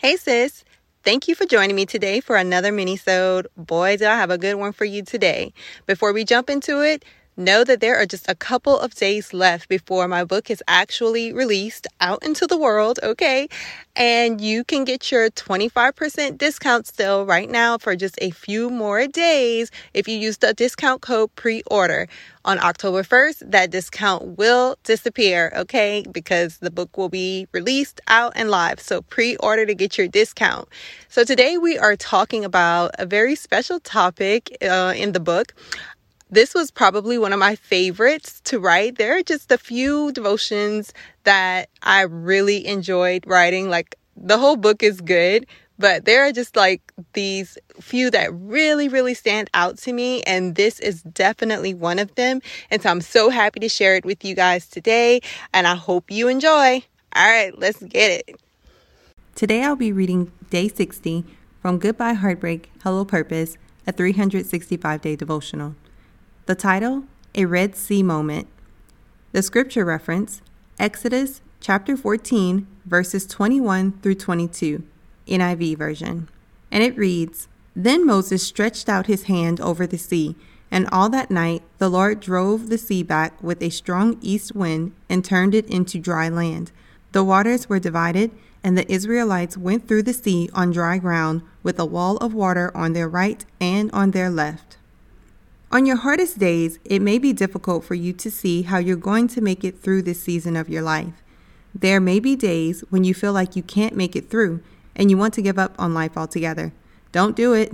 Hey sis, thank you for joining me today for another mini-sode. Boy, do I have a good one for you today. Before we jump into it, know that there are just a couple of days left before my book is actually released out into the world, okay? And you can get your 25% discount still right now for just a few more days if you use the discount code pre order. On October 1st, that discount will disappear, okay? Because the book will be released out and live. So pre order to get your discount. So today we are talking about a very special topic uh, in the book. This was probably one of my favorites to write. There are just a few devotions that I really enjoyed writing. Like the whole book is good, but there are just like these few that really, really stand out to me. And this is definitely one of them. And so I'm so happy to share it with you guys today. And I hope you enjoy. All right, let's get it. Today I'll be reading day 60 from Goodbye Heartbreak, Hello Purpose, a 365 day devotional. The title, A Red Sea Moment. The scripture reference, Exodus chapter 14, verses 21 through 22, NIV version. And it reads Then Moses stretched out his hand over the sea, and all that night the Lord drove the sea back with a strong east wind and turned it into dry land. The waters were divided, and the Israelites went through the sea on dry ground with a wall of water on their right and on their left. On your hardest days, it may be difficult for you to see how you're going to make it through this season of your life. There may be days when you feel like you can't make it through and you want to give up on life altogether. Don't do it.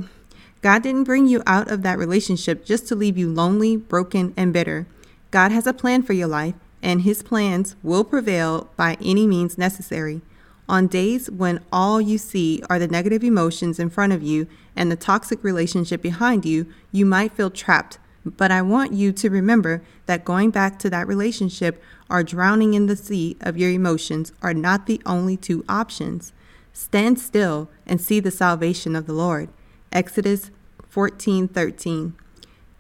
God didn't bring you out of that relationship just to leave you lonely, broken, and bitter. God has a plan for your life, and His plans will prevail by any means necessary. On days when all you see are the negative emotions in front of you and the toxic relationship behind you, you might feel trapped. But I want you to remember that going back to that relationship or drowning in the sea of your emotions are not the only two options. Stand still and see the salvation of the Lord. Exodus 14:13.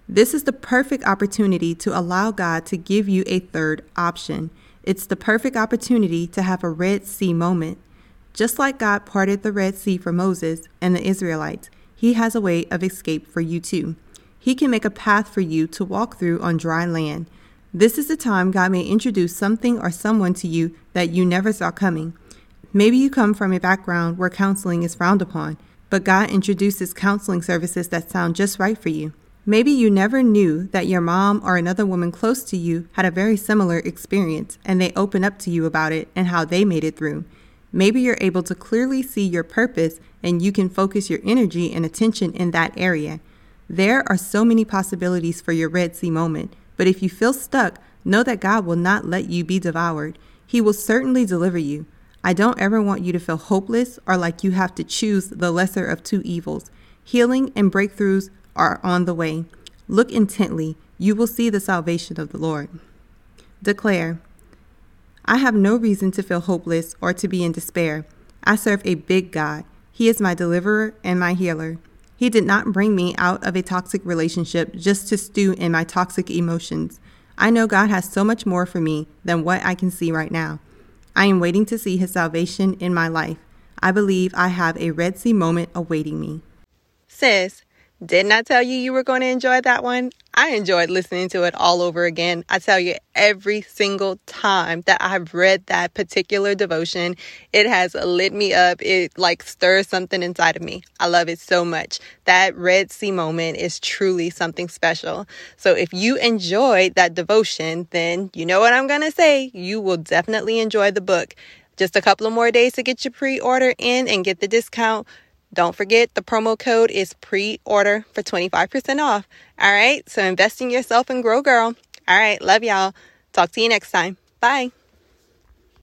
This is the perfect opportunity to allow God to give you a third option. It's the perfect opportunity to have a Red Sea moment. Just like God parted the Red Sea for Moses and the Israelites, He has a way of escape for you too. He can make a path for you to walk through on dry land. This is the time God may introduce something or someone to you that you never saw coming. Maybe you come from a background where counseling is frowned upon, but God introduces counseling services that sound just right for you. Maybe you never knew that your mom or another woman close to you had a very similar experience and they open up to you about it and how they made it through. Maybe you're able to clearly see your purpose and you can focus your energy and attention in that area. There are so many possibilities for your Red Sea moment, but if you feel stuck, know that God will not let you be devoured. He will certainly deliver you. I don't ever want you to feel hopeless or like you have to choose the lesser of two evils. Healing and breakthroughs are on the way. Look intently, you will see the salvation of the Lord. Declare, I have no reason to feel hopeless or to be in despair. I serve a big God. He is my deliverer and my healer. He did not bring me out of a toxic relationship just to stew in my toxic emotions. I know God has so much more for me than what I can see right now. I am waiting to see His salvation in my life. I believe I have a Red Sea moment awaiting me. Sis, didn't I tell you you were going to enjoy that one? I enjoyed listening to it all over again. I tell you, every single time that I've read that particular devotion, it has lit me up. It like stirs something inside of me. I love it so much. That Red Sea moment is truly something special. So if you enjoyed that devotion, then you know what I'm going to say. You will definitely enjoy the book. Just a couple of more days to get your pre order in and get the discount. Don't forget the promo code is pre order for 25% off. All right, so invest in yourself and grow, girl. All right, love y'all. Talk to you next time. Bye.